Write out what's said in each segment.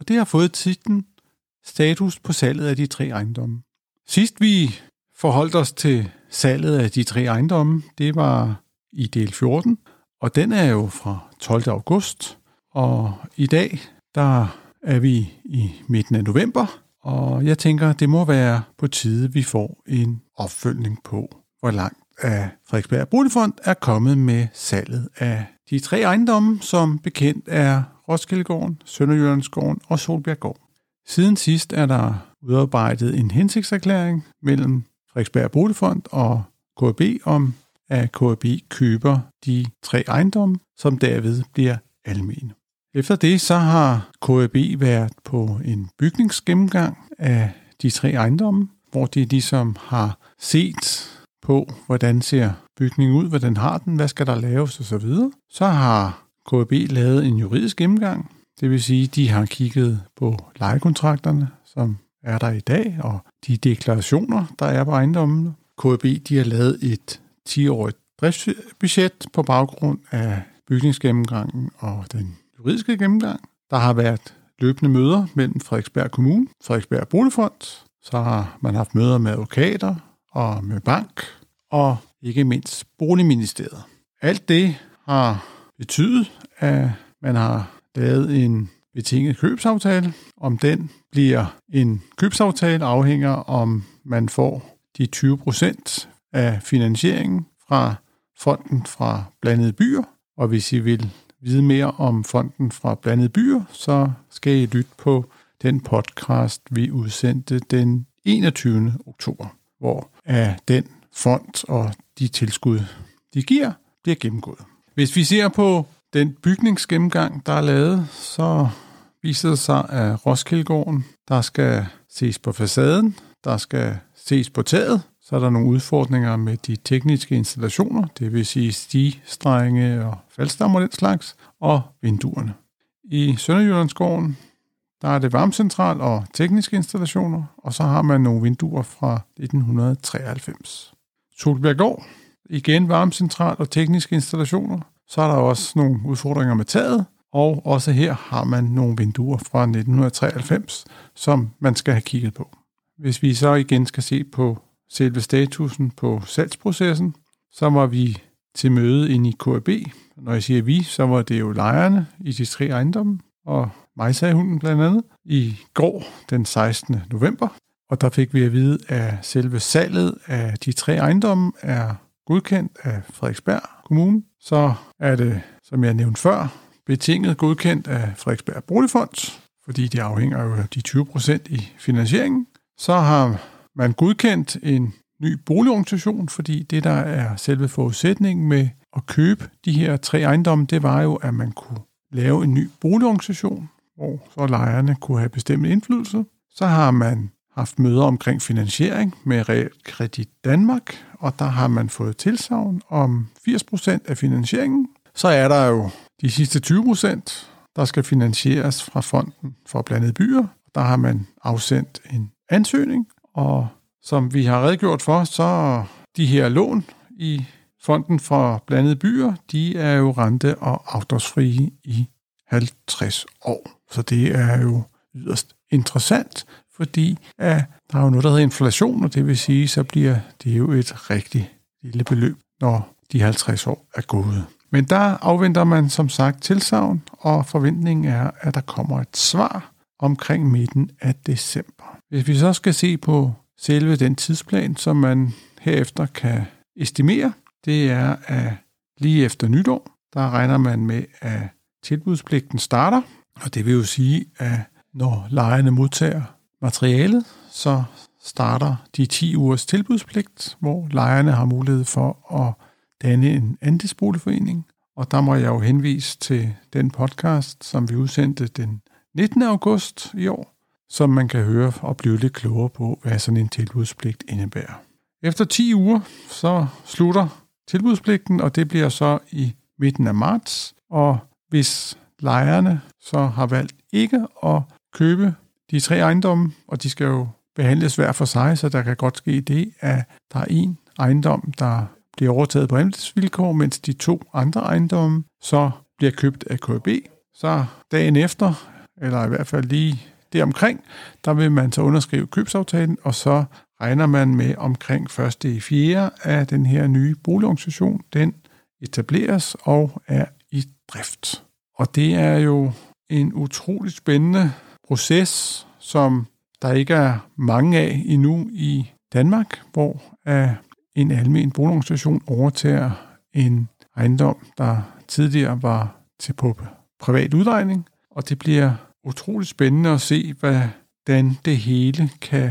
og det har fået titlen Status på salget af de tre ejendomme. Sidst vi forholdt os til salget af de tre ejendomme, det var i del 14, og den er jo fra 12. august, og i dag, der er vi i midten af november, og jeg tænker, det må være på tide, vi får en opfølgning på, hvor langt af Frederiksberg Boligfond er kommet med salget af de tre ejendomme, som bekendt er Roskildegården, Sønderjyllandsgården og Solbjerggård. Siden sidst er der udarbejdet en hensigtserklæring mellem Frederiksberg Boligfond og KB om, at KB køber de tre ejendomme, som derved bliver almene. Efter det så har KB været på en bygningsgennemgang af de tre ejendomme, hvor de ligesom har set på, hvordan ser bygningen ud, hvordan har den, hvad skal der laves osv. Så har KB lavet en juridisk gennemgang, det vil sige, de har kigget på lejekontrakterne, som er der i dag, og de deklarationer, der er på ejendommen. KB de har lavet et 10-årigt driftsbudget på baggrund af bygningsgennemgangen og den juridiske gennemgang. Der har været løbende møder mellem Frederiksberg Kommune, Frederiksberg Boligfond, så har man haft møder med advokater og med bank, og ikke mindst Boligministeriet. Alt det har betydet, at man har lavet en betinget købsaftale. Om den bliver en købsaftale afhænger om man får de 20 procent af finansieringen fra fonden fra blandede byer. Og hvis I vil vide mere om fonden fra blandede byer, så skal I lytte på den podcast, vi udsendte den 21. oktober, hvor af den fond og de tilskud, de giver, bliver gennemgået. Hvis vi ser på den bygningsgennemgang, der er lavet, så viser det sig, at Roskildegården, der skal ses på facaden, der skal ses på taget, så er der nogle udfordringer med de tekniske installationer, det vil sige stigestrenge og faldstammer og den slags, og vinduerne. I Sønderjyllandsgården, der er det varmecentral og tekniske installationer, og så har man nogle vinduer fra 1993. Solbjerggård, igen varmecentral og tekniske installationer. Så er der også nogle udfordringer med taget, og også her har man nogle vinduer fra 1993, som man skal have kigget på. Hvis vi så igen skal se på selve statusen på salgsprocessen, så var vi til møde inde i KAB. Når jeg siger vi, så var det jo lejerne i de tre ejendomme, og mig sagde hunden blandt andet, i går den 16. november. Og der fik vi at vide, at selve salget af de tre ejendomme er godkendt af Frederiksberg Kommune. Så er det, som jeg nævnte før, betinget godkendt af Frederiksberg Boligfond, fordi det afhænger jo af de 20 procent i finansieringen. Så har man godkendt en ny boligorganisation, fordi det, der er selve forudsætningen med at købe de her tre ejendomme, det var jo, at man kunne lave en ny boligorganisation, hvor så lejerne kunne have bestemt indflydelse. Så har man haft møder omkring finansiering med Realkredit Danmark, og der har man fået tilsavn om 80% af finansieringen. Så er der jo de sidste 20%, der skal finansieres fra fonden for blandede byer. Der har man afsendt en ansøgning, og som vi har redegjort for, så de her lån i fonden for blandede byer, de er jo rente- og afdragsfrie i 50 år. Så det er jo yderst interessant, fordi at der er jo noget, der hedder inflation, og det vil sige, så bliver det jo et rigtig lille beløb, når de 50 år er gået. Men der afventer man som sagt tilsavn, og forventningen er, at der kommer et svar omkring midten af december. Hvis vi så skal se på selve den tidsplan, som man herefter kan estimere, det er, at lige efter nytår, der regner man med, at tilbudspligten starter, og det vil jo sige, at når lejerne modtager materialet, så starter de 10 ugers tilbudspligt, hvor lejerne har mulighed for at danne en andelsboligforening. Og der må jeg jo henvise til den podcast, som vi udsendte den 19. august i år, som man kan høre og blive lidt klogere på, hvad sådan en tilbudspligt indebærer. Efter 10 uger, så slutter tilbudspligten, og det bliver så i midten af marts. Og hvis lejerne så har valgt ikke at købe de tre ejendomme, og de skal jo behandles hver for sig, så der kan godt ske det, at der er en ejendom, der bliver overtaget på andelsvilkår, mens de to andre ejendomme så bliver købt af KB. Så dagen efter, eller i hvert fald lige deromkring, der vil man så underskrive købsaftalen, og så regner man med omkring 1. i 4. af den her nye boligorganisation, den etableres og er i drift. Og det er jo en utrolig spændende proces, som der ikke er mange af endnu i Danmark, hvor en almen boligorganisation overtager en ejendom, der tidligere var til på privat udlejning, og det bliver utroligt spændende at se, hvordan det hele kan,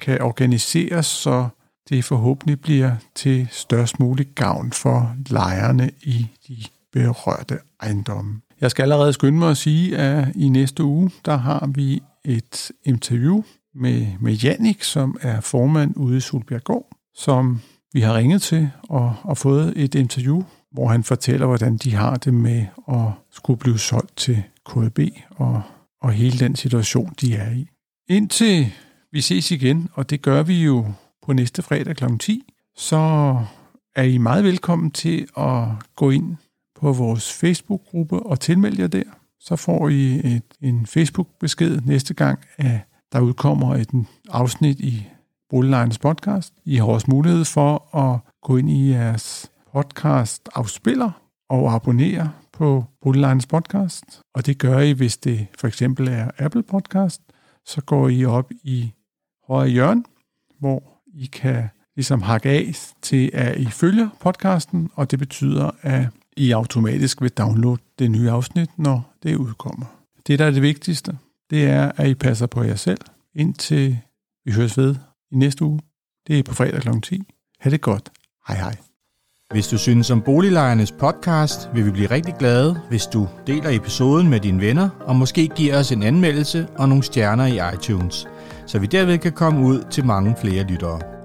kan organiseres, så det forhåbentlig bliver til størst mulig gavn for lejerne i de berørte ejendomme. Jeg skal allerede skynde mig at sige, at i næste uge, der har vi et interview med, med Jannik, som er formand ude i Solbjerggård, som vi har ringet til og, og fået et interview, hvor han fortæller, hvordan de har det med at skulle blive solgt til KB og, og hele den situation, de er i. Indtil vi ses igen, og det gør vi jo på næste fredag kl. 10, så er I meget velkommen til at gå ind på vores Facebook-gruppe og tilmeld jer der. Så får I et, en Facebook-besked næste gang, at der udkommer et afsnit i Boliglejens podcast. I har også mulighed for at gå ind i jeres podcast afspiller og abonnere på Boliglejens podcast. Og det gør I, hvis det for eksempel er Apple Podcast. Så går I op i højre hjørne, hvor I kan ligesom hakke af til, at I følger podcasten, og det betyder, at i automatisk vil downloade det nye afsnit, når det udkommer. Det, der er det vigtigste, det er, at I passer på jer selv, indtil vi høres ved i næste uge. Det er på fredag kl. 10. Ha' det godt. Hej hej. Hvis du synes om Boliglejernes podcast, vil vi blive rigtig glade, hvis du deler episoden med dine venner, og måske giver os en anmeldelse og nogle stjerner i iTunes, så vi derved kan komme ud til mange flere lyttere.